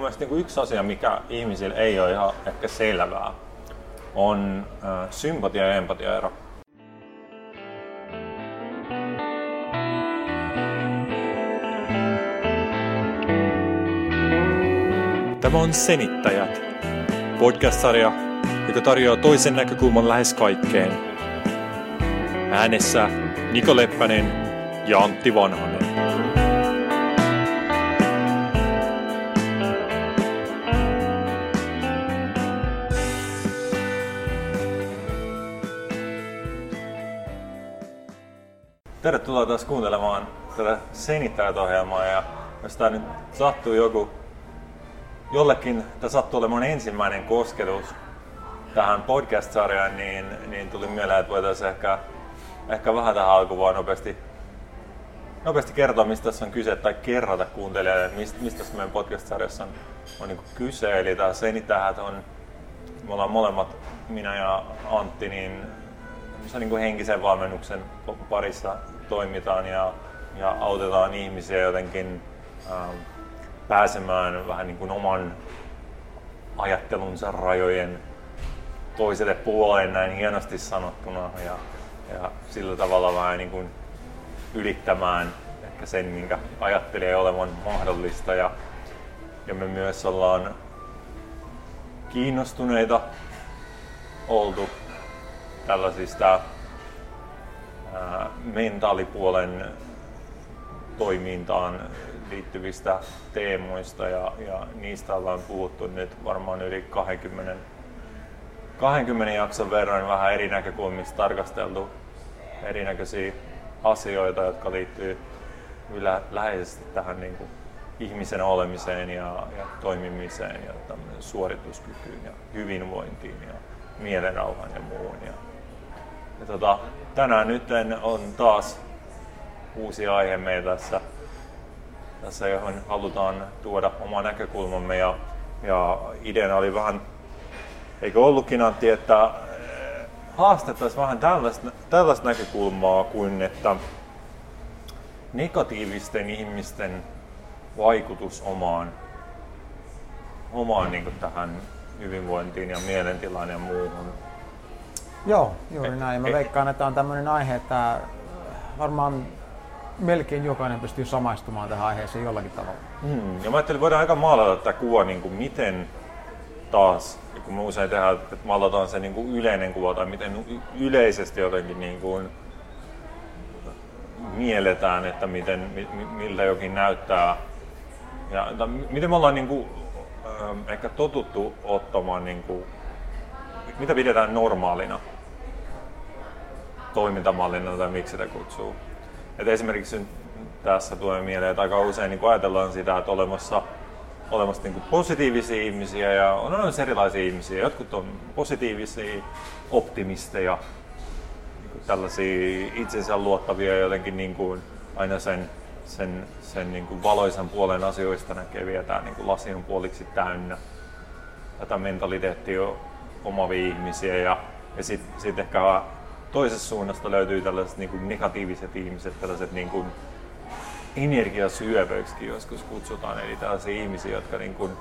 Mielestäni niin yksi asia, mikä ihmisillä ei ole ihan ehkä selvää, on sympatia ja empatia ero. Tämä on Senittäjät, podcast-sarja, joka tarjoaa toisen näkökulman lähes kaikkeen. Äänessä Niko Leppänen ja Antti Vanhanen. Tervetuloa taas kuuntelemaan tätä Senittäjät-ohjelmaa ja jos tämä nyt sattuu joku, jollekin tämä sattuu olemaan ensimmäinen kosketus tähän podcast-sarjaan, niin, niin tuli mieleen, että voitaisiin ehkä, ehkä vähän tähän alkuun nopeasti, nopeasti kertoa, mistä tässä on kyse, tai kerrata kuuntelijalle, mistä, mistä tässä meidän podcast-sarjassa on, on niin kyse. Eli tämä Senittäjät on, me ollaan molemmat, minä ja Antti, niin niin kuin henkisen valmennuksen parissa toimitaan ja, ja autetaan ihmisiä jotenkin ähm, pääsemään vähän niin kuin oman ajattelunsa rajojen toiselle puolelle näin hienosti sanottuna ja, ja sillä tavalla vähän niin kuin ylittämään ehkä sen, minkä ajattelee olevan mahdollista. Ja, ja me myös ollaan kiinnostuneita oltu tällaisista mentaalipuolen toimintaan liittyvistä teemoista ja, ja niistä ollaan puhuttu nyt varmaan yli 20, 20 jakson verran vähän eri näkökulmista tarkasteltu erinäköisiä asioita, jotka liittyy ylä, läheisesti tähän niin kuin ihmisen olemiseen ja, ja toimimiseen ja suorituskykyyn ja hyvinvointiin ja mielenrauhan ja muun. Ja ja tota, tänään nyt on taas uusi aihe meillä tässä, tässä johon halutaan tuoda oma näkökulmamme. Ja, ja ideana oli vähän, eikö ollutkin Antti, että eh, haastettaisiin vähän tällaista, tällaista näkökulmaa kuin, että negatiivisten ihmisten vaikutus omaan, omaan niin tähän hyvinvointiin ja mielentilaan ja muuhun Joo, juuri näin. Mä veikkaan, että on tämmöinen aihe, että varmaan melkein jokainen pystyy samaistumaan tähän aiheeseen jollakin tavalla. Hmm. Ja mä ajattelin, voidaan aika maalata tämä kuva, niin kuin miten taas, kun me usein tehdään, että maalataan se niin kuin yleinen kuva tai miten yleisesti jotenkin niin kuin mielletään, että miten, miltä jokin näyttää. Ja, miten me ollaan niin kuin, ehkä totuttu ottamaan, niin kuin, mitä pidetään normaalina toimintamallina tai miksi sitä kutsuu. Et esimerkiksi tässä tulee mieleen, että aika usein niin ajatellaan sitä, että olemassa, olemassa niin positiivisia ihmisiä ja on olemassa erilaisia ihmisiä. Jotkut on positiivisia, optimisteja, niin tällaisia itsensä luottavia jotenkin niin kuin aina sen, sen, sen niin kuin valoisan puolen asioista näkee vielä niin kuin lasi on puoliksi täynnä. Tätä mentaliteettia omavia ihmisiä ja, ja sitten sit ehkä toisesta suunnasta löytyy tällaiset niin kuin negatiiviset ihmiset, tällaiset niin kuin energiasyöpöiksi joskus kutsutaan, eli tällaisia ihmisiä, jotka niin kuin,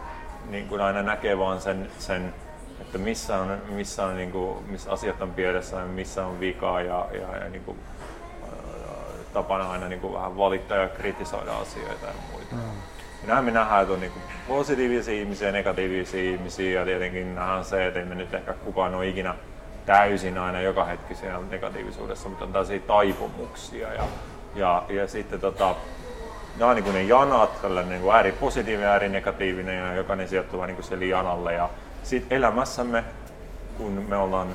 niin kuin aina näkee vaan sen, sen että missä, on, missä, on, niin kuin, missä asiat on pielessä ja missä on vikaa ja, ja, ja niin kuin, tapana aina niin kuin vähän valittaa ja kritisoida asioita ja muita. Mm. Me nähdään, että on niin positiivisia ihmisiä negatiivisia ihmisiä ja tietenkin nähdään se, että me nyt ehkä kukaan ole ikinä täysin aina joka hetki siellä negatiivisuudessa, mutta on tällaisia taipumuksia. Ja, ja, ja sitten tota, nämä on niin ne janat, tällainen niin kuin ääripositiivinen äärinegatiivinen ja jokainen sijoittuu niin sille janalle. Ja sitten elämässämme, kun me ollaan,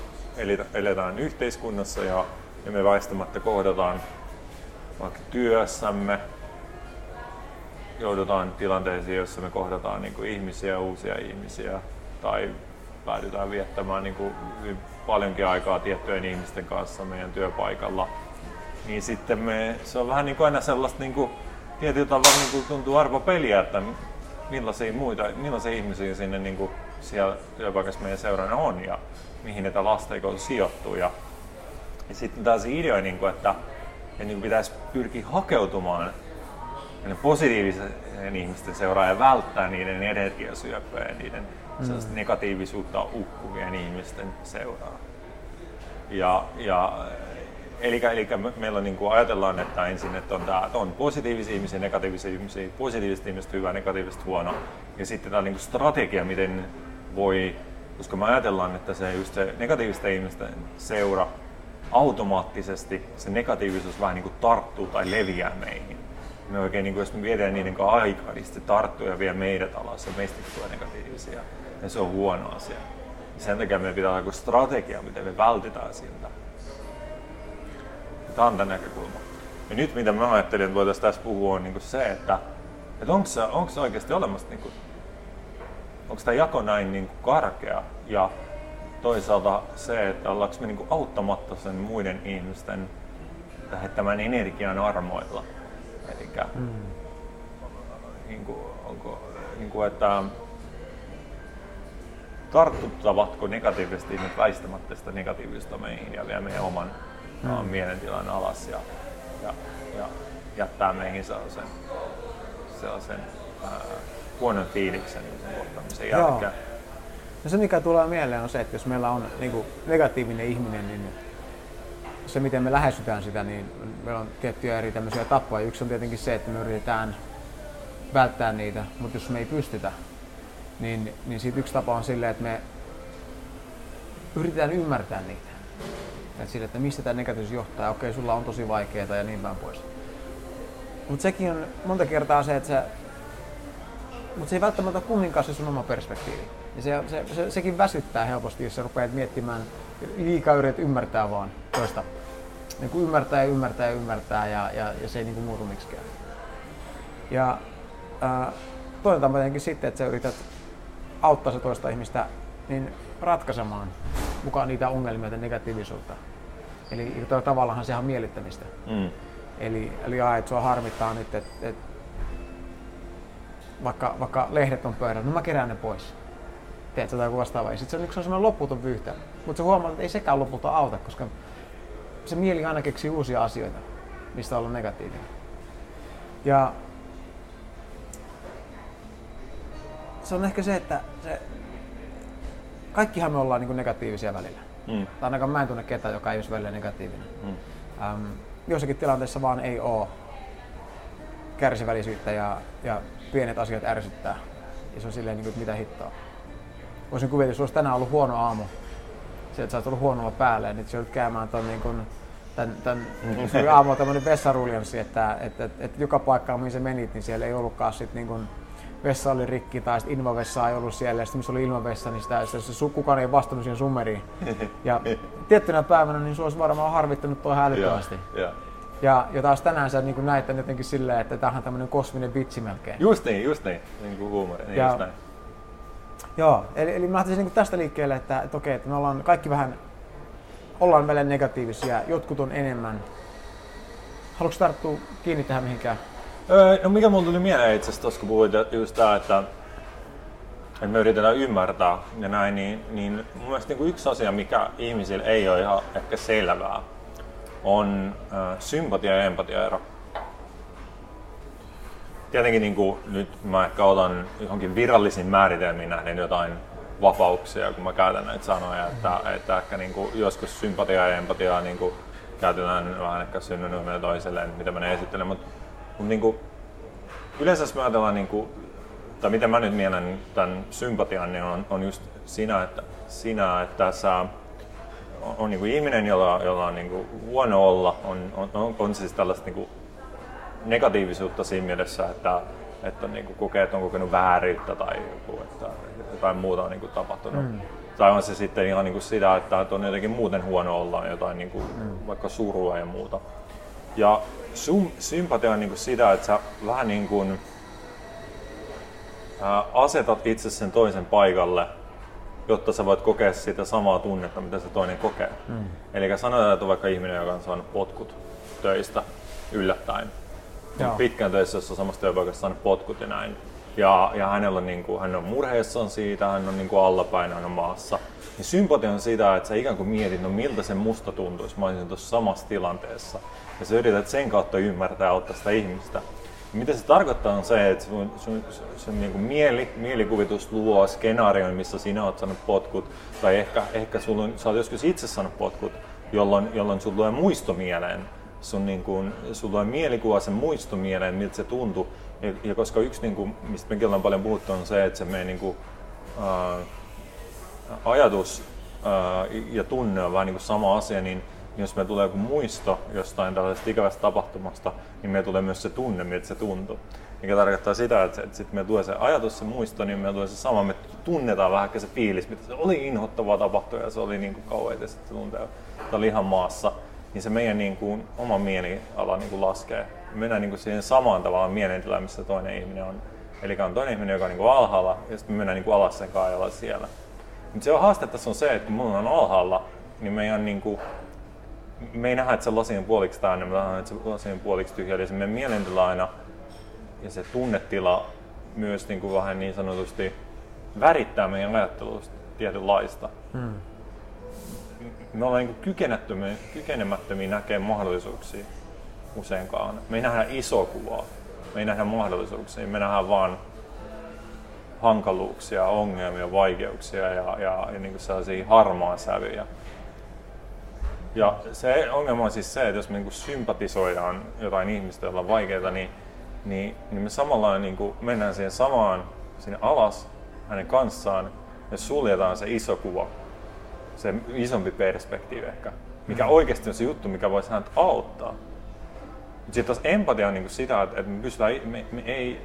eletään yhteiskunnassa ja, ja me väistämättä kohdataan vaikka työssämme, joudutaan tilanteisiin, joissa me kohdataan niin kuin ihmisiä, uusia ihmisiä tai päädytään viettämään niin kuin hyvin paljonkin aikaa tiettyjen ihmisten kanssa meidän työpaikalla, niin sitten me, se on vähän niin kuin aina sellaista niin kuin, tietyllä tavalla niin kuin tuntuu arvopeliä, että millaisia muita, millaisia ihmisiä sinne niin kuin siellä työpaikassa meidän seurana on ja mihin näitä lasteikoita sijoittuu. Ja, ja sitten taas idea, niin kuin, että, että niin kuin pitäisi pyrkiä hakeutumaan ne positiivisen ihmisten seuraa ja välttää niiden energiasyöppöjä ja niiden mm. negatiivisuutta ukkuvien ihmisten seuraa. Ja, ja Eli, eli meillä on niin kuin ajatellaan, että ensin että on, tämä, on positiivisia ihmisiä, negatiivisia ihmisiä, positiiviset ihmiset hyvä, negatiiviset huono. Ja sitten tämä niin kuin strategia, miten voi, koska me ajatellaan, että se, just se negatiivisten ihmisten seura automaattisesti se negatiivisuus vähän niin kuin tarttuu tai leviää meihin. Me oikein, niin kuin, jos me viedään niiden kanssa aikaa, niin se tarttuu ja vie meidät alas ja meistä tulee negatiivisia. Ja se on huono asia. Sen takia meidän pitää olla strategia, miten me vältetään siltä. Tämä on tämä näkökulma. Ja nyt mitä mä ajattelin, että voitaisiin tässä puhua, on niin se, että, että onko se, onko se oikeasti olemassa, niin kuin, onko tämä jako näin niin kuin karkea ja toisaalta se, että ollaanko me niin kuin auttamatta sen muiden ihmisten lähettämän energian armoilla. Eli mm. niin kuin, onko, niin kuin, että tartuttavatko negatiivisesti nyt väistämättä sitä negatiivista meihin ja vie meidän oman mm. mielentilan alas ja, ja, ja jättää meihin sellaisen, sellaisen ää, huonon fiiliksen sen kohtaamisen jälkeen. No se mikä tulee mieleen on se, että jos meillä on niin kuin negatiivinen ihminen, niin se miten me lähestytään sitä, niin meillä on tiettyjä eri tämmöisiä tapoja. Yksi on tietenkin se, että me yritetään välttää niitä, mutta jos me ei pystytä, niin, niin siitä yksi tapa on silleen, että me yritetään ymmärtää niitä. Et sille, että mistä tämä negatiivisuus johtaa, okei, sulla on tosi vaikeaa ja niin päin pois. Mutta sekin on monta kertaa se, että se, mutta se ei välttämättä kumminkaan se sun oma perspektiivi. Ja se, se, se, sekin väsyttää helposti, jos sä rupeat miettimään, liikaa yrität ymmärtää vaan toista. Niin kuin ymmärtää ja ymmärtää ja ymmärtää ja, ja, ja se ei niin kuin muutu miksikään. Ja ää, toinen tapa sitten, että sä yrität auttaa se toista ihmistä niin ratkaisemaan mukaan niitä ongelmia ja negatiivisuutta. Eli tavallaan sehän on miellyttämistä. Mm. Eli, eli jaa, että sua harmittaa nyt, että et, vaikka, vaikka lehdet on pöydällä, no mä kerään ne pois. Teet sä joku vastaava. Ja sitten se on, on semmoinen lopputon vyyhtä. Mutta se huomaa, että ei sekään lopulta auta, koska se mieli aina keksii uusia asioita, mistä olla negatiivinen. Ja se on ehkä se, että se kaikkihan me ollaan niin negatiivisia välillä. Mm. Tai ainakaan mä en tunne ketään, joka ei olisi välillä negatiivinen. Mm. Ähm, jossakin tilanteessa vaan ei ole kärsivällisyyttä ja, ja pienet asiat ärsyttää. Ja se on silleen, niin kuin, mitä hittoa. Voisin kuvitella, jos olisi tänään ollut huono aamu, se, että sä oot ollut huonolla päälle, niin sä joudut käymään ton, niin kuin, tämän, tämän, se oli aamulla tämmöinen vessaruljanssi, että, että, että, että, joka paikkaan mihin sä menit, niin siellä ei ollutkaan sit niin kuin, vessa oli rikki tai sitten ilmavessa ei ollut siellä ja sitten missä oli ilmavessa, niin sitä, se, se, kukaan ei vastannut siihen summeriin. Ja tiettynä päivänä niin sulla olisi varmaan harvittanut tuo hälyttävästi. Yeah, yeah. Ja, ja taas tänään sä niin tämän jotenkin silleen, että tämähän on tämmöinen kosminen vitsi melkein. Just niin, just niin, niin kuin huumori. Niin ja, just näin. Joo, eli, eli mä lähtisin niin tästä liikkeelle, että, että okei, että me ollaan kaikki vähän, ollaan välillä negatiivisia, jotkut on enemmän. Haluatko tarttua kiinni tähän mihinkään? Öö, no mikä mulla tuli mieleen itse asiassa kun puhuit just tää, että, että me yritetään ymmärtää ja näin, niin, niin mun mielestä niin yksi asia, mikä ihmisillä ei ole ihan ehkä selvää, on äh, sympatia ja empatia ero. Tietenkin niin kuin, nyt mä ehkä otan johonkin virallisiin määritelmiin nähden jotain vapauksia, kun mä käytän näitä sanoja, että, että ehkä niin kuin, joskus sympatia ja empatia niin kuin, käytetään vähän ehkä synonyymeja toiselleen, mitä mä ne esittelen, mutta mutta niin yleensä jos me ajatellaan, niin kuin, tai miten mä nyt mielen tämän sympatian, niin on, on just siinä, että, siinä, että sä on, on niin kuin ihminen, jolla, jolla on niin kuin huono olla, on, on, on, on siis tällaista niin kuin negatiivisuutta siinä mielessä, että, että on niin kuin kokee, että on kokenut vääryyttä tai joku, että jotain muuta on niin kuin tapahtunut. Mm. Tai on se sitten ihan niin kuin sitä, että on jotenkin muuten huono olla, jotain niin kuin, mm. vaikka surua ja muuta. Ja sum, sympatia on niin sitä, että sä vähän niin kuin, ää, asetat itse sen toisen paikalle, jotta sä voit kokea sitä samaa tunnetta, mitä se toinen kokee. Mm. Eli sanotaan, että on vaikka ihminen, joka on saanut potkut töistä yllättäen. Joo. Pitkään töissä, jossa samassa työpaikassa saanut potkut ja näin. Ja, ja hänellä on, niin kuin, hän on murheissaan siitä, hän on niin kuin allapäin, hän on maassa. Niin sympatia on sitä, että sä ikään kuin mietit, no miltä se musta tuntuisi, mä olisin tuossa samassa tilanteessa ja sä yrität sen kautta ymmärtää ja auttaa sitä ihmistä. Mitä se tarkoittaa on se, että sun, sun, sun niin kuin mieli, mielikuvitus luo skenaarion, missä sinä olet saanut potkut, tai ehkä, ehkä sulla on, sä oot joskus itse saanut potkut, jolloin, jolloin sulla tulee muisto mieleen. Sun, niin kuin, sulla tulee mielikuva sen muisto mieleen, miltä se tuntuu. Ja, ja koska yksi, niin kuin, mistä mekin ollaan paljon puhuttu, on se, että se meidän niin kuin, ää, ajatus ää, ja tunne on vähän niin kuin sama asia, niin jos me tulee joku muisto jostain tällaisesta ikävästä tapahtumasta, niin me tulee myös se tunne, miltä se tuntuu. Mikä tarkoittaa sitä, että, että sitten me tulee se ajatus, se muisto, niin me tulee se sama, me tunnetaan vähän se fiilis, mitä se oli inhottavaa tapahtua ja se oli niin kuin sitten se tuntee, että oli ihan maassa. Niin se meidän niin kuin, oma mieliala niin kuin laskee. Me mennään niin kuin siihen samaan tavallaan mielentilaan, missä toinen ihminen on. Eli on toinen ihminen, joka on niin kuin alhaalla ja sitten me mennään niin kuin alas sen kaajalla siellä. Mutta se on haaste tässä on se, että kun mulla on alhaalla, niin meidän niin kuin, me ei nähdä, että se lasi on puoliksi täynnä, me nähdään, että se lasi puoliksi tyhjä. Eli se meidän mielentila aina ja se tunnetila myös niin kuin vähän niin sanotusti värittää meidän ajattelusta tietynlaista. Hmm. Me ollaan niin kykenemättömiä, näkemään mahdollisuuksia useinkaan. Me ei nähdä iso kuvaa, me ei nähdä mahdollisuuksia, me nähdään vaan hankaluuksia, ongelmia, vaikeuksia ja, ja, ja niin sellaisia harmaa sävyjä. Ja se ongelma on siis se, että jos me niin sympatisoidaan jotain ihmistä, jolla on vaikeaa, niin, niin, niin me samalla niin kuin mennään siihen samaan sinne alas hänen kanssaan ja suljetaan se iso kuva, se isompi perspektiivi ehkä, mikä mm. oikeasti on se juttu, mikä voisi häntä auttaa. Mutta sitten taas empatia on niin kuin sitä, että, että me, pystytään, me, me ei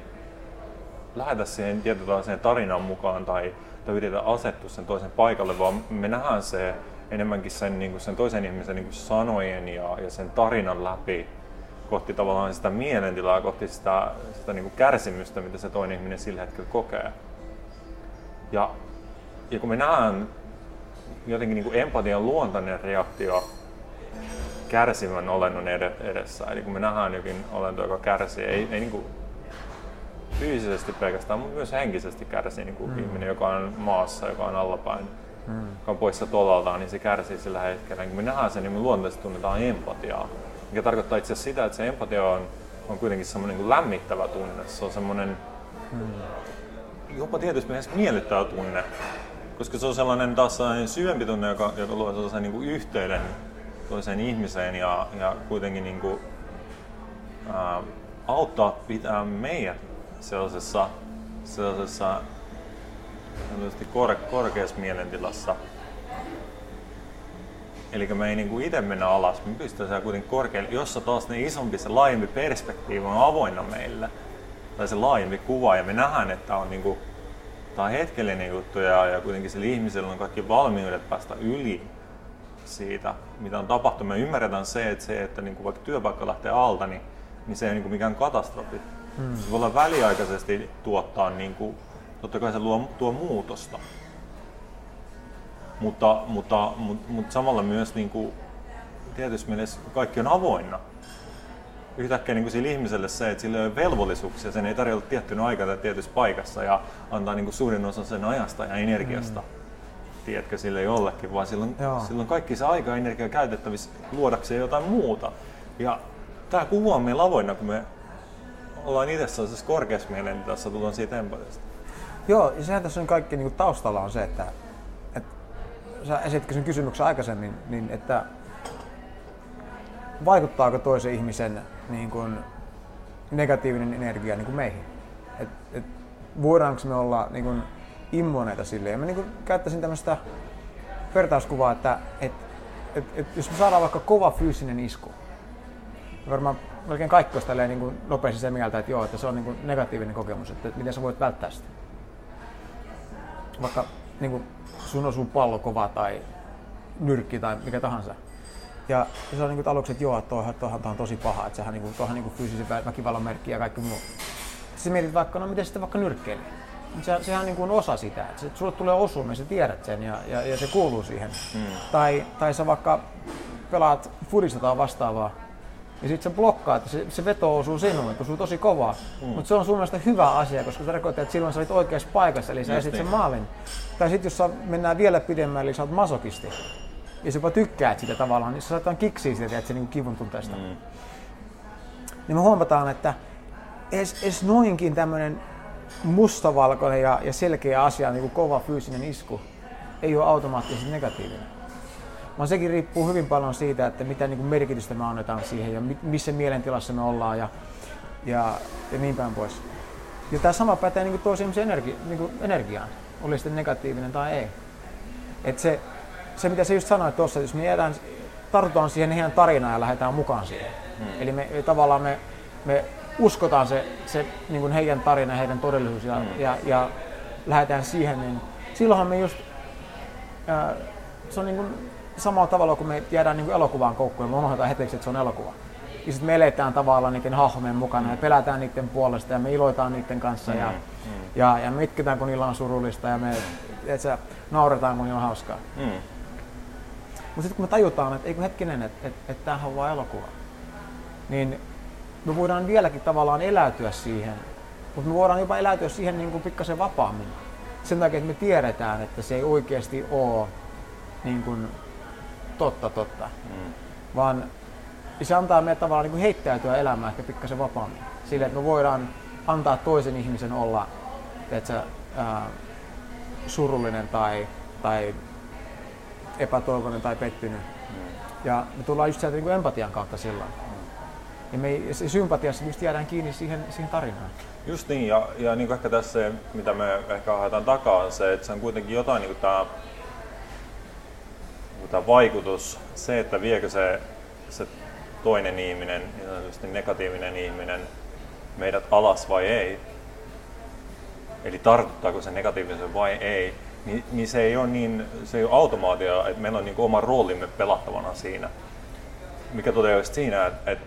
lähetä siihen tietynlaiseen tarinan mukaan tai, tai yritetä asettua sen toisen paikalle, vaan me nähdään se enemmänkin sen, niin kuin sen toisen ihmisen niin kuin sanojen ja, ja sen tarinan läpi kohti tavallaan sitä mielentilaa, kohti sitä, sitä niin kuin kärsimystä, mitä se toinen ihminen sillä hetkellä kokee. Ja, ja kun me nähdään jotenkin niin kuin empatian luontainen reaktio kärsivän olennon edessä, eli kun me nähdään jokin olento, joka kärsii, ei, ei niin kuin fyysisesti pelkästään, mutta myös henkisesti kärsii niin kuin mm. ihminen, joka on maassa, joka on allapäin, mm. joka on poissa tolaltaan, niin se kärsii sillä hetkellä. Kun me nähdään sen, niin me luontaisesti tunnetaan empatiaa. Mikä tarkoittaa itse asiassa sitä, että se empatia on, on kuitenkin semmoinen niin lämmittävä tunne. Se on semmoinen mm. jopa tietysti miellyttävä tunne, koska se on sellainen taas sellainen syvempi tunne, joka, joka luo sellaisen niin kuin yhteyden toiseen ihmiseen ja, ja kuitenkin niin kuin, ää, auttaa pitää meidät sellaisessa, sellaisessa kor, korkeassa mielentilassa. Eli me ei niinku itse mennä alas, me pystytään kuitenkin korkealle, jossa taas ne isompi, se laajempi perspektiivi on avoinna meille. Tai se laajempi kuva ja me nähdään, että on niinku, tää on hetkellinen juttu ja, ja kuitenkin sillä ihmisellä on kaikki valmiudet päästä yli siitä, mitä on tapahtunut. Me ymmärretään se, että, se, että niinku vaikka työpaikka lähtee alta, niin, niin se ei ole niinku mikään katastrofi. Hmm. Se voi olla väliaikaisesti tuottaa niin kuin totta kai se luo, tuo muutosta. Mutta, mutta, mutta, mutta samalla myös niin kuin, tietysti mielessä kaikki on avoinna. Yhtäkkiä niin kuin sillä ihmiselle se, että sillä ei ole velvollisuuksia, sen ei tarvitse olla tiettynä aikaa tietyssä paikassa ja antaa niin kuin suurin osa sen ajasta ja energiasta. Mm. Tiedätkö, sille jollekin, vaan silloin, silloin kaikki se aika ja energia käytettävissä luodakseen jotain muuta. Ja tämä kuva on meillä avoinna, kun me ollaan itse sellaisessa korkeassa mielentilassa, tullaan siitä empatiasta. Joo, ja sehän tässä on kaikki niin kuin taustalla on se, että, että sä esitkö sen kysymyksen aikaisemmin, niin että vaikuttaako toisen ihmisen niin kuin, negatiivinen energia niin kuin meihin? Et, et, voidaanko me olla niin kuin, immuneita sille? Ja mä niin kuin, käyttäisin tämmöistä vertauskuvaa, että et, et, et, jos me saadaan vaikka kova fyysinen isku, varmaan melkein kaikki olisi niin kuin nopeasti sen mieltä, että joo, että se on niin kuin negatiivinen kokemus, että miten sä voit välttää sitä vaikka niin kuin sun osuu pallo kova tai nyrkki tai mikä tahansa. Ja se on niin kuin aluksi, että joo, että tuohan, tuohan on tosi paha, että sehän niin kuin, niin kuin fyysisen väkivallan merkki ja kaikki muu. Sitten mietit vaikka, no miten sitten vaikka nyrkkeilijä? Se, sehän niin kuin on osa sitä, että se, sulle tulee osuminen, sä tiedät sen ja, ja, ja se kuuluu siihen. Mm. Tai, tai sä vaikka pelaat fudista tai vastaavaa, ja sitten se blokkaa, että se, se veto osuu sinuun, että osuu tosi kovaa. Mm. Mutta se on sun mielestä hyvä asia, koska se tarkoittaa, että silloin sä olit oikeassa paikassa, eli sä esit sen niin. maalin. Tai sitten jos sä mennään vielä pidemmälle, eli sä oot masokisti, ja sä jopa tykkäät sitä tavallaan, niin sä saat kiksiä sitä, että se niin kivun tunteesta. Mm. Niin me huomataan, että edes, edes noinkin tämmöinen mustavalkoinen ja, ja selkeä asia, niin kuin kova fyysinen isku, ei ole automaattisesti negatiivinen. Vaan sekin riippuu hyvin paljon siitä, että mitä niin kuin merkitystä me annetaan siihen ja missä mielentilassa me ollaan ja, ja, ja niin päin pois. Ja tämä sama pätee niin toisen ihmisen energi, niin kuin energiaan, oli sitten negatiivinen tai ei. Et se, se, mitä sä just sanoit tuossa, jos me jäädään, tartutaan siihen heidän tarinaan ja lähdetään mukaan siihen. Hmm. Eli me, tavallaan me, me uskotaan se, se niin kuin heidän tarina, heidän todellisuus ja, hmm. ja, ja lähdetään siihen, niin silloinhan me just, ää, se on niin kuin samalla tavalla kuin me jäädään niin kuin elokuvaan koukkuun, me unohdetaan hetkeksi, että se on elokuva. Ja sitten me eletään tavallaan niiden hahmojen mukana ja pelätään niiden puolesta ja me iloitaan niiden kanssa ja, mm, mm. ja, ja me itketään, kun niillä on surullista ja me et sä, nauretaan, kun niillä on hauskaa. Mm. Mutta sitten kun me tajutaan, että eikö hetkinen, että et, et tämähän on vain elokuva, niin me voidaan vieläkin tavallaan eläytyä siihen, mutta me voidaan jopa eläytyä siihen niin kuin pikkasen vapaammin. Sen takia, että me tiedetään, että se ei oikeasti ole niin kuin totta totta, mm. vaan se antaa meille tavallaan niin kuin heittäytyä elämään ehkä pikkasen vapaammin. Sille, että me voidaan antaa toisen ihmisen olla teetkö, ää, surullinen tai, tai epätoivoinen tai pettynyt. Ja me tullaan just sieltä niin kuin empatian kautta silloin. Ja me ei, sympatiassa just jäädään kiinni siihen, siihen tarinaan. Just niin, ja, ja niin kuin ehkä tässä se, mitä me ehkä haetaan takaa, on se, että se on kuitenkin jotain niin kuin tämä, niin tämä vaikutus, se, että viekö se, se toinen ihminen, niin negatiivinen ihminen, meidät alas vai ei, eli tartuttaako se negatiivisen vai ei, niin, niin se ei ole niin, se ei ole automaatio, että meillä on niin oma roolimme pelattavana siinä. Mikä toteaa siinä, että, että,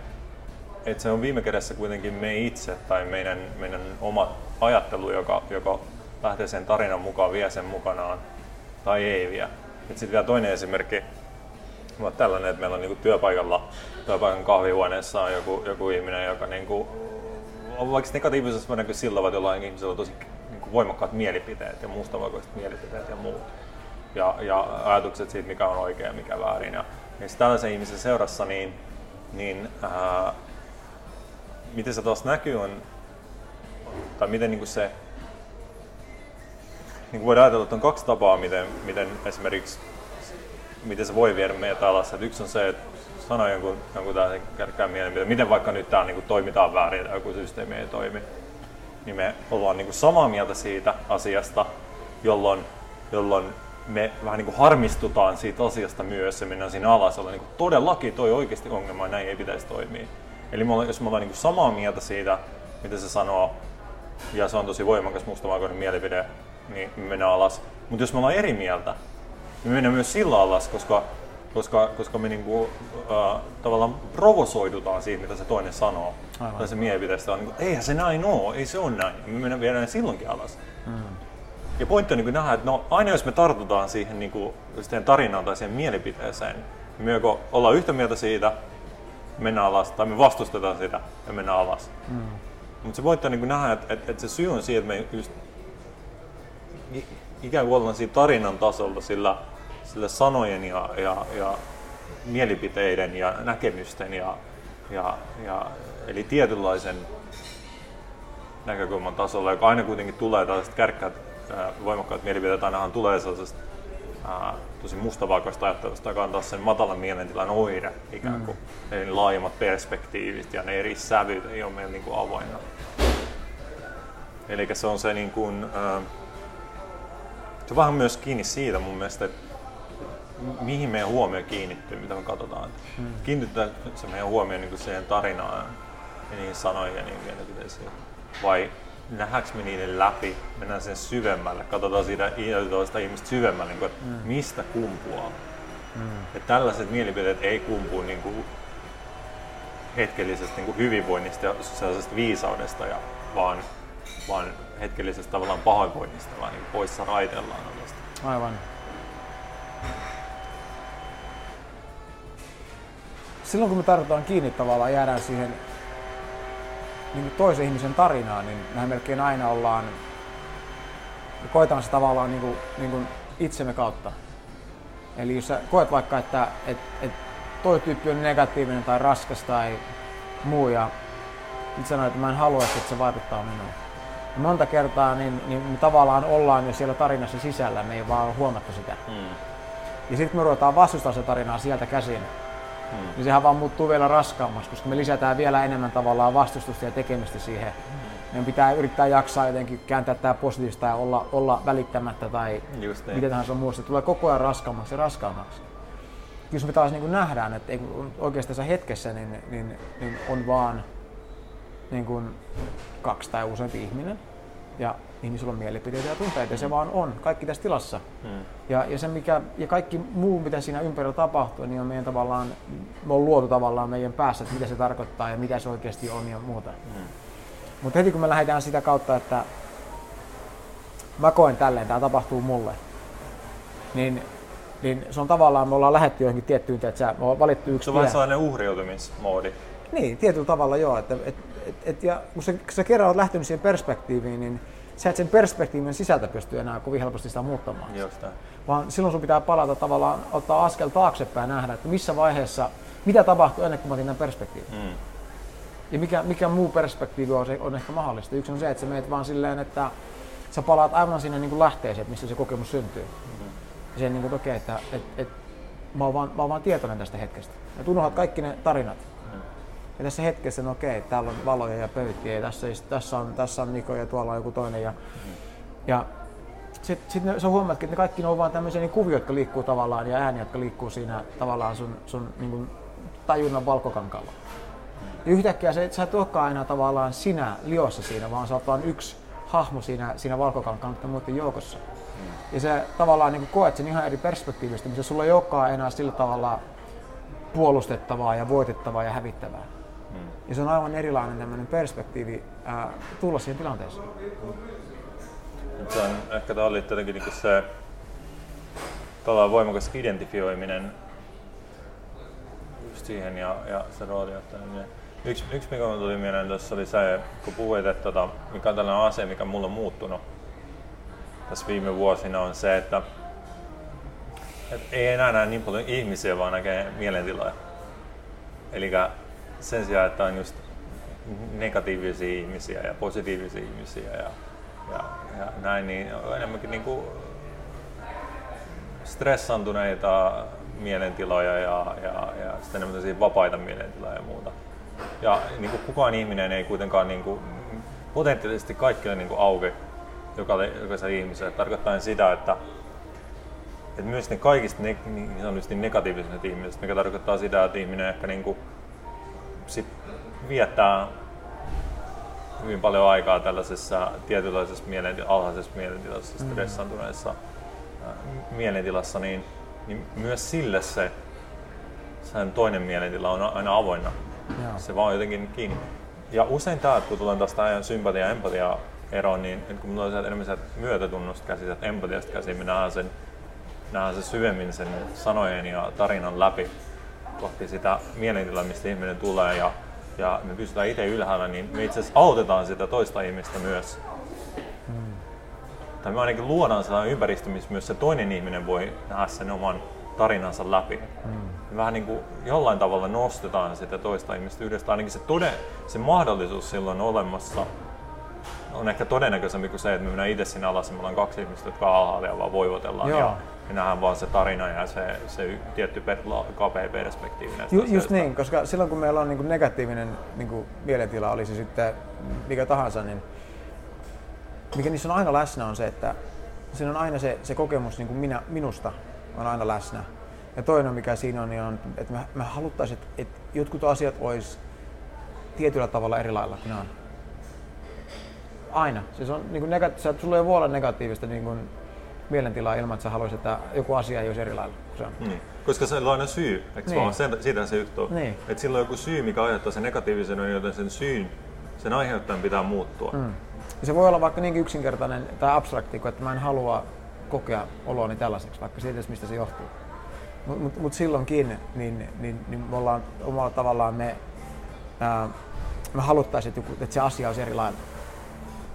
että se on viime kädessä kuitenkin me itse tai meidän, meidän oma ajattelu, joka, joka lähtee sen tarinan mukaan, vie sen mukanaan tai ei vie. Sitten vielä toinen esimerkki, on tällainen, että meillä on niin työpaikalla, työpaikan kahvihuoneessa on joku, joku ihminen, joka niin kuin, on vaikka negatiivisessa näkyy sillä että jollain ihmisellä on tosi niin voimakkaat mielipiteet ja mustavalkoiset mielipiteet ja muut. Ja, ja ajatukset siitä, mikä on oikein ja mikä väärin. Ja, ja tällaisen ihmisen seurassa, niin, niin ää, miten se taas näkyy on, tai miten niin kuin se, niin kuin voidaan ajatella, että on kaksi tapaa, miten, miten esimerkiksi miten se voi viedä meitä alas. Et yksi on se, että sanoo jonkun, jonkun tällaisen kärkkään mielen, miten vaikka nyt tämä niin kuin, toimitaan väärin tai joku systeemi ei toimi niin me ollaan niin kuin samaa mieltä siitä asiasta, jolloin, jolloin me vähän niin kuin harmistutaan siitä asiasta myös ja mennään siinä alas, olla niin kuin, todellakin toi oikeasti ongelma ja näin ei pitäisi toimia. Eli me ollaan, jos me ollaan niin samaa mieltä siitä, mitä se sanoo, ja se on tosi voimakas mustavalkoinen mielipide, niin me mennään alas. Mutta jos me ollaan eri mieltä, niin me mennään myös sillä alas, koska koska, koska me niinku, äh, tavallaan provosoidutaan siitä, mitä se toinen sanoo. Aivan. Tai se mielipiteestä on, niinku, eihän se näin ole, ei se ole näin. Me mennään vielä silloinkin alas. Mm. Ja pointti on niin nähdä, että no, aina jos me tartutaan siihen niin kuin, siihen tarinaan tai siihen mielipiteeseen, niin me joko ollaan yhtä mieltä siitä, mennään alas, tai me vastustetaan sitä ja mennään alas. Mm. Mutta se pointti on niin nähdä, että, että, että se syy on siitä, että me just ikään kuin ollaan siinä tarinan tasolla, sillä sillä sanojen ja, ja, ja mielipiteiden ja näkemysten ja, ja, ja eli tietynlaisen näkökulman tasolla, joka aina kuitenkin tulee tällaiset kärkkäät, voimakkaat mielipiteet, ainahan tulee sellaisesta ää, tosi mustavalkoista ajattelusta, joka on taas sen matalan mielentilan oire ikään kuin. Mm. Eli laajemmat perspektiivit ja ne eri sävyt ei ole meillä niin kuin avoinna. Eli se on se niin kuin, ää, se on vähän myös kiinni siitä mun mielestä, että mihin meidän huomio kiinnittyy, mitä me katsotaan. Hmm. Kiinnittää se meidän huomio niin siihen tarinaan ja niihin sanoihin ja niihin mielipiteisiin. Vai nähdäänkö me niiden läpi, mennään sen syvemmälle, katsotaan siitä toista ihmistä syvemmälle, niin kuin, että hmm. mistä kumpuaa. Hmm. Että tällaiset mielipiteet ei kumpu niin kuin hetkellisestä niin kuin hyvinvoinnista ja sellaisesta viisaudesta, ja, vaan, vaan hetkellisestä tavallaan pahoinvoinnista, vaan niin poissa raitellaan Aivan. Silloin kun me tartutaan kiinni tavallaan, jäädään siihen niin toisen ihmisen tarinaan, niin mehän melkein aina ollaan, me koetaan se tavallaan niin kuin, niin kuin itsemme kautta. Eli jos sä koet vaikka, että et, et toi tyyppi on negatiivinen tai raskas tai muu ja Sitten sanoin, että mä en halua, että se vaikuttaa minuun. Ja monta kertaa niin, niin me tavallaan ollaan jo siellä tarinassa sisällä, me ei vaan huomattu sitä. Mm. Ja sitten me ruvetaan vastustaa se tarinaa sieltä käsin. Mm. Niin sehän vaan muuttuu vielä raskaammaksi, koska me lisätään vielä enemmän tavallaan vastustusta ja tekemistä siihen. Mm. Meidän pitää yrittää jaksaa jotenkin kääntää tämä positiivista ja olla, olla välittämättä tai Just niin. mitä tahansa muusta. Se tulee koko ajan raskaammaksi ja raskaammaksi jos me taas niin nähdään, että oikeasti tässä hetkessä niin, niin, niin on vaan niin kuin kaksi tai useampi ihminen ja ihmisillä on mielipiteitä ja tunteita ja se vaan on, kaikki tässä tilassa. Hmm. Ja, ja, se mikä, ja kaikki muu, mitä siinä ympärillä tapahtuu, niin on meidän tavallaan, me on luotu tavallaan meidän päässä, että mitä se tarkoittaa ja mitä se oikeasti on ja muuta. Hmm. Mutta heti kun me lähdetään sitä kautta, että mä koen tälleen, tämä tapahtuu mulle, niin niin se on tavallaan, me ollaan lähetty johonkin tiettyyn, että sä, me on valittu yksi Se on vähän sellainen uhriutumismoodi. Niin, tietyllä tavalla joo. Että, et, et, et, ja kun sä, kun sä kerran olet lähtenyt siihen perspektiiviin, niin sä et sen perspektiivin sisältä pysty enää kovin helposti sitä muuttamaan. Just Vaan silloin sun pitää palata tavallaan, ottaa askel taaksepäin ja nähdä, että missä vaiheessa, mitä tapahtui ennen kuin mä otin tämän perspektiivin. Mm. Ja mikä, mikä muu perspektiivi on, se, on ehkä mahdollista. Yksi on se, että sä meet vaan silleen, että sä palaat aivan sinne niin kuin lähteeseen, missä se kokemus syntyy. Mm se niin kuin, okay, että et, et, mä, oon vaan, mä oon vaan tietoinen tästä hetkestä. Ja unohdat kaikki ne tarinat. Ja tässä hetkessä, no okei, täällä on valoja ja pöytiä ja tässä, tässä, on, tässä on Niko ja tuolla on joku toinen. Ja, ja sitten sit sä huomaatkin, että ne kaikki ne on vaan tämmöisiä niin kuvioita, jotka liikkuu tavallaan ja ääniä, jotka liikkuu siinä tavallaan sun, sun niin kuin tajunnan valkokankalla. Ja yhtäkkiä se, sä et olekaan aina tavallaan sinä liossa siinä, vaan sä oot vaan yksi hahmo siinä, siinä valkokankaan muiden joukossa. Ja se tavallaan niin koet sen ihan eri perspektiivistä, missä sulla ei olekaan enää sillä tavalla puolustettavaa ja voitettavaa ja hävittävää. Hmm. Ja se on aivan erilainen tämmöinen perspektiivi ää, tulla siihen tilanteeseen. Se on, ehkä tämä oli jotenkin niin se tavallaan voimakas identifioiminen just siihen ja, ja se rooliottaminen. Yksi, yksi mikä tuli mieleen tuossa oli se, kun puhuit, että tota, mikä on tällainen asia, mikä mulla on muuttunut tässä viime vuosina on se, että, että ei enää näe niin paljon ihmisiä, vaan näkee mielentiloja. Eli sen sijaan, että on just negatiivisia ihmisiä ja positiivisia ihmisiä ja, ja, ja näin, niin on enemmänkin niin kuin stressantuneita mielentiloja ja, ja, ja sitten enemmän vapaita mielentiloja ja muuta. Ja niin kuin kukaan ihminen ei kuitenkaan niin kuin, potentiaalisesti kaikki on niin kuin jokaiselle, jokaiselle ihmiselle. Tarkoittaa sitä, että, että myös ne kaikista ne, niin negatiiviset ihmiset, mikä tarkoittaa sitä, että ihminen ehkä niin kuin, sit viettää hyvin paljon aikaa tällaisessa tietynlaisessa mielen, alhaisessa mielentilassa, mm. stressantuneessa mm. mielentilassa, niin, niin myös sille se sen toinen mielentila on aina avoinna. Joo. Se vaan jotenkin kiinni. Ja usein tämä, kun tulen tästä sympatia ja empatia ero, niin kun mulla on sieltä enemmän sieltä myötätunnosta käsin, sieltä empatiasta käsin, me nähdään sen, nähdään sen syvemmin sen sanojen ja tarinan läpi kohti sitä mielentilaa, mistä ihminen tulee ja, ja me pystytään itse ylhäällä, niin me itse asiassa autetaan sitä toista ihmistä myös. Hmm. Tai me ainakin luodaan sellainen ympäristö, missä myös se toinen ihminen voi nähdä sen oman tarinansa läpi. Hmm. Vähän niin kuin jollain tavalla nostetaan sitä toista ihmistä yhdestä. Ainakin se, tode, se mahdollisuus silloin on olemassa on ehkä todennäköisempi kuin se, että me mennään itse sinne alas ja me ollaan kaksi ihmistä, jotka alhaalla ja vaan voivotellaan. Joo. Ja me nähdään vaan se tarina ja se, se tietty kapea perspektiivi näistä Ju, Just niin, koska silloin kun meillä on niin kuin negatiivinen niin kuin mielentila, oli se sitten mikä tahansa, niin mikä niissä on aina läsnä on se, että siinä on aina se, se kokemus niin kuin minä, minusta on aina läsnä. Ja toinen mikä siinä on, niin on että me, me haluttaisiin, että, että jotkut asiat olisi tietyllä tavalla eri lailla kuin ne on. Aina. Siis on, niin negati- sulla ei voi olla negatiivista niin kuin mielentilaa ilman, että sä haluaisit, että joku asia ei olisi eri lailla kuin se on. Niin. Koska se on aina syy, eikö niin. vaan? Sen, siitä se juttu niin. Että sillä on joku syy, mikä aiheuttaa sen negatiivisen, joten sen syyn, sen aiheuttajan pitää muuttua. Mm. Ja se voi olla vaikka niin yksinkertainen tai abstrakti, että mä en halua kokea oloani tällaiseksi, vaikka siitä, mistä se johtuu. Mutta mut, mut silloinkin niin, niin, niin me ollaan omalla tavallaan me, ää, me haluttaisiin, että, että se asia olisi eri lailla.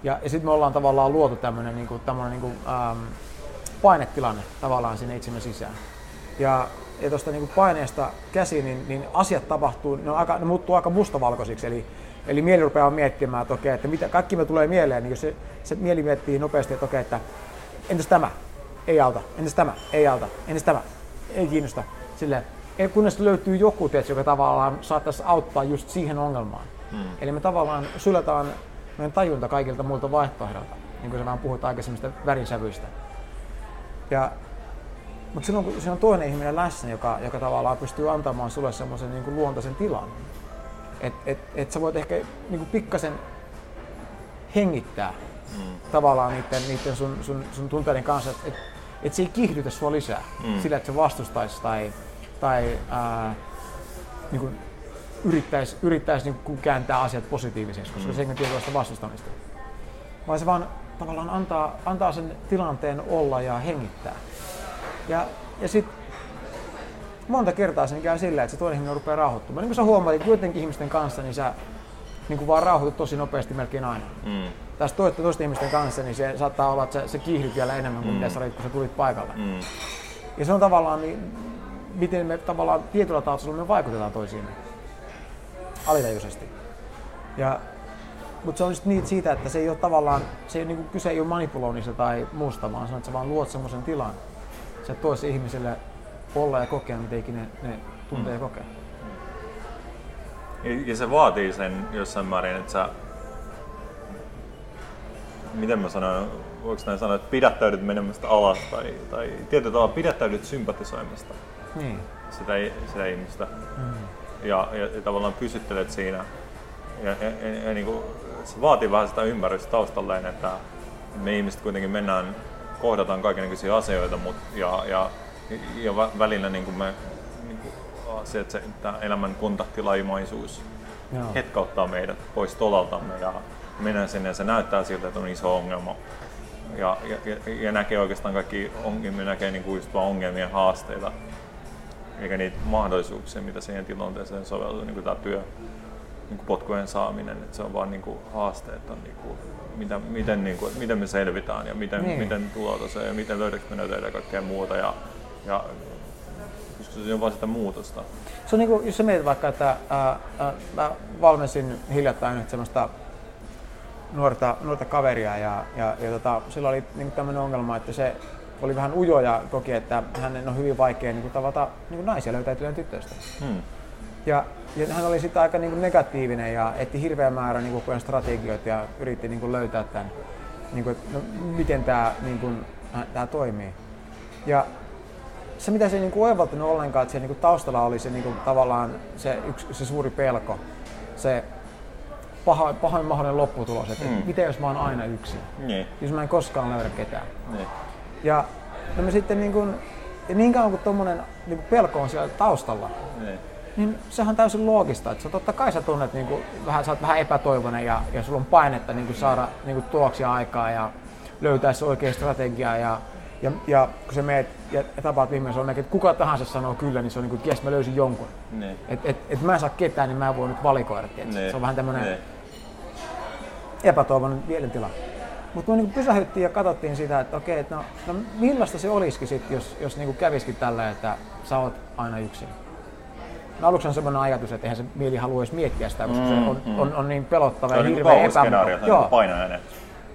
Ja, ja sitten me ollaan tavallaan luotu tämmöinen niinku, tämmönen, niinku, ähm, painetilanne tavallaan sinne itsemme sisään. Ja, ja tuosta niinku paineesta käsin, niin, niin asiat tapahtuu, ne, on aika, ne muuttuu aika mustavalkoisiksi. Eli Eli mieli rupeaa miettimään, että okei, että mitä, kaikki me tulee mieleen, niin jos se, se mieli miettii nopeasti, että okei, että entäs tämä, ei auta, entäs tämä, ei auta, entäs tämä, ei kiinnosta. Silleen, kunnes löytyy joku, tietysti, joka tavallaan saattaisi auttaa just siihen ongelmaan. Hmm. Eli me tavallaan sylätään meidän tajunta kaikilta muilta vaihtoehdolta, niin kuin sä puhuit aikaisemmista värinsävyistä. Ja, mutta silloin kun siinä on toinen ihminen läsnä, joka, joka tavallaan pystyy antamaan sulle semmoisen niin luontaisen tilan, että et, et sä voit ehkä niin kuin pikkasen hengittää mm. tavallaan niiden, niiden sun, sun, sun tunteiden kanssa, että et, et se ei kiihdytä sua lisää mm. sillä, että se vastustaisi tai, tai ää, niin kuin yrittäisi, yrittäisi niin kääntää asiat positiiviseksi, koska mm. se ei tietynlaista vastustamista. Vaan se vaan tavallaan antaa, antaa sen tilanteen olla ja hengittää. Ja, ja sitten monta kertaa sen käy silleen, että se toinen ihminen rupeaa rauhoittumaan. Niin kuin sä huomaat, että joidenkin ihmisten kanssa, niin sä niin kuin vaan rauhoitut tosi nopeasti melkein aina. Mm. Tässä toisten, toisten ihmisten kanssa, niin se saattaa olla, että se, se kiihdyt vielä enemmän kuin mm. mitä sä olit, kun sä tulit paikalle. Mm. Ja se on tavallaan, niin, miten me tavallaan tietyllä tasolla me vaikutetaan toisiimme alitajuisesti. Ja, mutta se on just niin siitä, että se ei ole tavallaan, se ei, niin kuin, kyse ei ole manipuloinnista tai muusta, vaan se on, että sä vaan luot semmoisen tilan, se toisi ihmiselle olla ja kokea, mitä ikinä ne tuntee mm. ja kokee. Ja, ja se vaatii sen jossain määrin, että sä, miten mä sanon, voiko näin sanoa, että pidättäydyt menemästä alas tai, tai tietyllä tavalla pidättäydyt sympatisoimasta niin. sitä, sitä ihmistä. Mm. Ja, ja, ja, tavallaan pysyttelet siinä. Ja, ja, ja, ja niin kuin, se vaatii vähän sitä ymmärrystä taustalleen, että me ihmiset kuitenkin mennään, kohdataan kaikenlaisia asioita, mutta, ja, ja ja välillä niin kuin me, niin kuin, se, että se, tämä elämän kontaktilaimaisuus Joo. hetkauttaa meidät pois tolaltamme ja mennään sinne ja se näyttää siltä, että on iso ongelma. Ja, ja, ja näkee oikeastaan kaikki ongelmia, näkee niin kuin just vaan ongelmia haasteita, eikä niitä mahdollisuuksia, mitä siihen tilanteeseen soveltuu, niin kuin tämä työ, niin kuin potkujen saaminen, että se on vaan niin kuin haasteet on niin kuin, mitä, miten, niin kuin, miten me selvitään ja miten, niin. miten tulotaso ja miten löydätkö me ja kaikkea muuta. Ja, ja koska se on vain sitä muutosta. Se on niin kuin, jos sä mietit vaikka, että ää, ää, mä valmensin hiljattain nyt semmoista nuorta, nuorta kaveria ja, ja, ja tota, sillä oli niin tämmöinen ongelma, että se oli vähän ujo ja koki, että hänen on hyvin vaikea niin kuin, tavata niin kuin naisia löytäytyjen tyttöistä. Hmm. Ja, ja hän oli sitten aika niin kuin negatiivinen ja etti hirveän määrän niin kuin, strategioita ja yritti niin kuin, löytää tämän, niin kuin, että no, miten tämä niin tämä toimii. Ja se mitä se ei niinku oivaltanut ollenkaan, että se niinku taustalla oli se niinku, tavallaan se, yksi, se suuri pelko, se paha, pahoin mahdollinen lopputulos, että mm. miten jos mä oon aina yksin, niin. jos mä en koskaan löydä ketään. Niin. Ja no me sitten niin, kuin, ja niin kauan kuin tuommoinen niin pelko on siellä taustalla, niin. niin sehän on täysin loogista. Että sä, totta kai sä tunnet, niin kuin, vähän, sä oot vähän epätoivoinen ja, ja sulla on painetta niin kuin saada niin kuin tuloksia aikaa ja löytää se oikea strategia ja ja, ja kun sä meet ja tapaat se on että kuka tahansa sanoo kyllä, niin se on niin kuin, että jes, mä löysin jonkun. Niin. Että et, et mä en saa ketään, niin mä en voi nyt valikoida. Niin. Se on vähän tämmöinen niin. epätoivoinen mielentila. Mutta me niin pysähyttiin ja katsottiin sitä, että okei, että no, no millaista se olisikin sit, jos, jos niin kävisikin tällä, että sä oot aina yksin. No aluksi on semmoinen ajatus, että eihän se mieli halua edes miettiä sitä, koska mm, se on, mm. on, on, niin pelottava ja hirveän epämukava. Joo. Painajainen.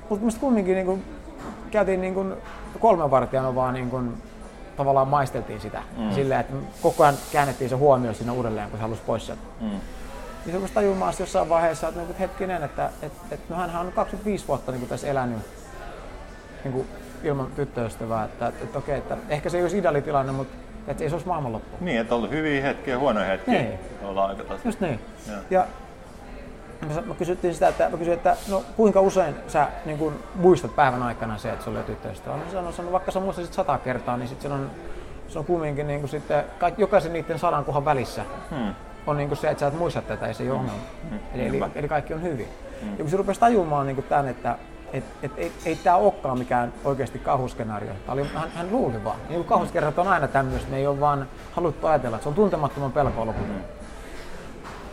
Mutta musta kumminkin niin kuin, käytiin niin kuin, kolmen vartijan vaan niin kuin, tavallaan maisteltiin sitä. Mm. Silleen, että koko ajan käännettiin se huomio siinä uudelleen, kun se halusi pois sieltä. Mm. Niin se rupesi tajumaan jossain vaiheessa, että, että hetkinen, että, että, että no hän on 25 vuotta niin kuin tässä elänyt niin kuin ilman tyttöystävää, että, että, että okei, että ehkä se ei olisi ideaalitilanne, mutta että ei se olisi maailmanloppu. Niin, että on ollut hyviä hetkiä ja huonoja hetkiä. Niin. Ollaan aika Just niin. Ja. ja mä kysyttiin sitä, että, mä kysyin, että no, kuinka usein sä niin kun, muistat päivän aikana se, että sulla oli tyttöystävä. Mä sanoin, että vaikka sä muistasit sata kertaa, niin sitten se on, se on kumminkin niin sitten, kaikki, jokaisen niiden sadan kohan välissä hmm. On niin se, että sä et muista tätä, ei se ole hmm. ongelma. Hmm. Eli, eli, eli, kaikki on hyvin. Hmm. Ja kun se rupesi tajumaan niin tämän, että et, et, et, ei tämä olekaan mikään oikeasti kauhuskenaario. Oli, hän, hän luuli vaan. Niin kauhuskenaariot on aina tämmöistä, ne ei ole vaan haluttu ajatella, että se on tuntemattoman pelkoa lopulta. Hmm.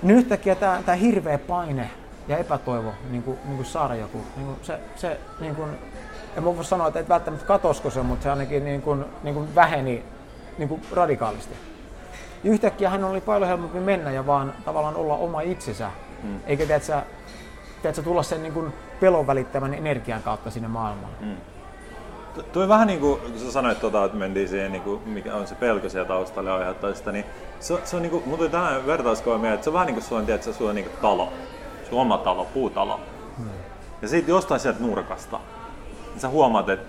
Niin yhtäkkiä tämä, tämä hirveä paine ja epätoivo niin kuin, niin kuin saada joku, niin kuin se, se niin kuin, en voi sanoa, että et välttämättä katosko se, mutta se ainakin niin kuin, niin kuin väheni niin kuin radikaalisti. Ja yhtäkkiä hän oli paljon helpompi mennä ja vaan tavallaan olla oma itsensä Mm. Eikä teet sä tulla sen niin kuin pelon välittävän energian kautta sinne maailmaan. Mm. Tuo vähän niin kuin, kun sä sanoit, tota, että mentiin siihen, niin kuin, mikä on se pelko siellä taustalla aiheuttaa sitä, niin se, se on niin kuin, mutta tähän vertauskuva mieleen, että se on vähän niin kuin sulla on, tiedätkö, sulla on niin kuin talo, sun oma talo, puutalo. Hmm. Ja sitten jostain sieltä nurkasta, niin sä huomaat, että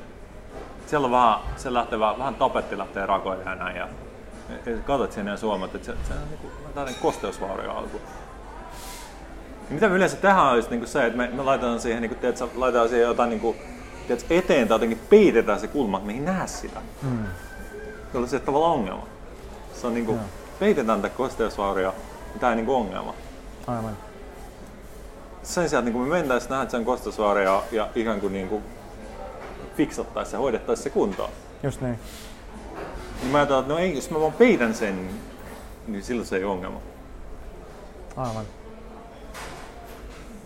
siellä on vähän, se lähtee vähän, vähän tapetti lähtee rakoilemaan näin ja, katsot sinne ja huomaat, että se, se on niin kuin, tällainen kosteusvaurio alku. Ja mitä me yleensä tehdään olisi niin kuin se, että me, me laitetaan siihen, niin kuin, tiedätkö, laitetaan siihen jotain niin kuin, tiedätkö, eteen tai jotenkin peitetään se kulma, että me ei näe sitä. Mm. Se on tavallaan ongelma. Se on niin kuin, peitetään tätä kosteusvauria, niin tämä ei niin kuin ongelma. Aivan. Sen sijaan, että niin me mentäisiin nähdä sen kosteusvauria ja, ja ikään kuin, niin kuin fiksattaisiin ja hoidettaisiin se kuntoon. Just niin. Niin mä ajattelin, että no ei, jos mä vaan peitän sen, niin silloin se ei ongelma. Aivan.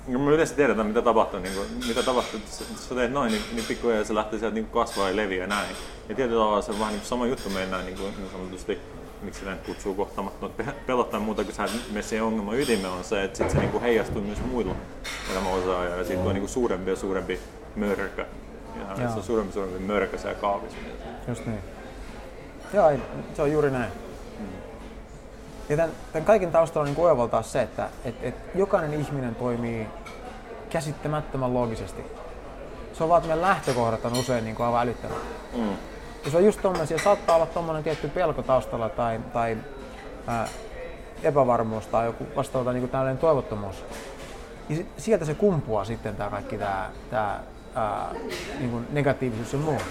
No, me yleensä tiedetään, mitä tapahtuu. Niin kuin, mitä tapahtuu, että sä teet noin, niin, niin pikkuhiljaa se lähtee sieltä niin kasvaa ja leviää ja näin. Ja tietyllä tavalla se on vähän niin sama juttu mennään niin, kuin, niin sanotusti, miksi sitä kutsuu kohtaamattomat pelottaa muuta kuin sä me se ongelma ydime on se, että sit se niin kuin heijastuu myös muilla elämäosaajilla ja siitä on niin kuin suurempi ja suurempi mörkö. Ja Joo. se on suurempi suurempi mörkö siellä kaavissa. Just niin. Joo, se on juuri näin. Ja tämän, tämän kaiken taustalla on niin oivaltaa se, että et, et jokainen ihminen toimii käsittämättömän loogisesti. Se on vaan, että meidän lähtökohdat on usein niin kuin aivan älyttömät. Mm. Ja se on just tommosia, saattaa olla tommonen tietty pelko taustalla tai, tai ää, epävarmuus tai joku vastaava niin tällainen toivottomuus. Ja sieltä se kumpuaa sitten tämä kaikki tämä, tämä ää, niin negatiivisuus ja muu.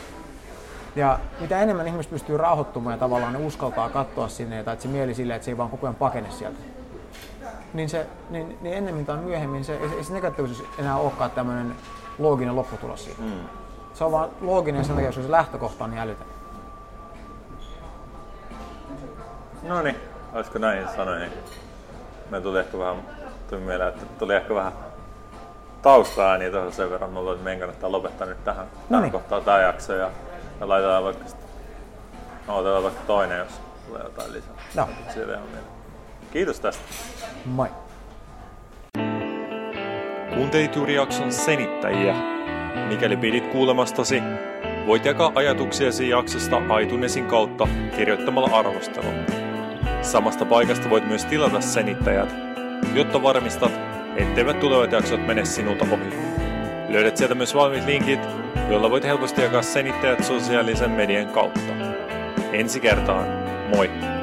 Ja mitä enemmän ihmiset pystyy rauhoittumaan ja tavallaan ne uskaltaa katsoa sinne, tai että se mieli silleen, että se ei vaan koko ajan pakene sieltä, niin, se, niin, niin ennemmin tai myöhemmin se, ei, se negatiivisuus enää olekaan tämmöinen looginen lopputulos siitä. Mm. Se on vaan looginen sen takia, koska se lähtökohta on niin älytön. No niin, olisiko näin sanoin? Me tuli ehkä vähän, tuli mieleen, että tuli ehkä vähän taustaa niin tuohon sen verran, mulla, että meidän kannattaa lopettaa nyt tähän, tähän niin. kohtaan tämä jakso ja me laitetaan vaikka, otetaan vaikka toinen, jos tulee jotain lisää. No. Kiitos tästä. Moi. Kuuntelit juuri jakson senittäjiä. Mikäli pidit kuulemastasi, voit jakaa ajatuksiasi jaksosta aitunesin kautta kirjoittamalla arvostelun. Samasta paikasta voit myös tilata senittäjät, jotta varmistat, etteivät tulevat jaksot mene sinulta ohi. Löydät sieltä myös valmiit linkit, joilla voit helposti jakaa senittäjät sosiaalisen median kautta. Ensi kertaan, moi!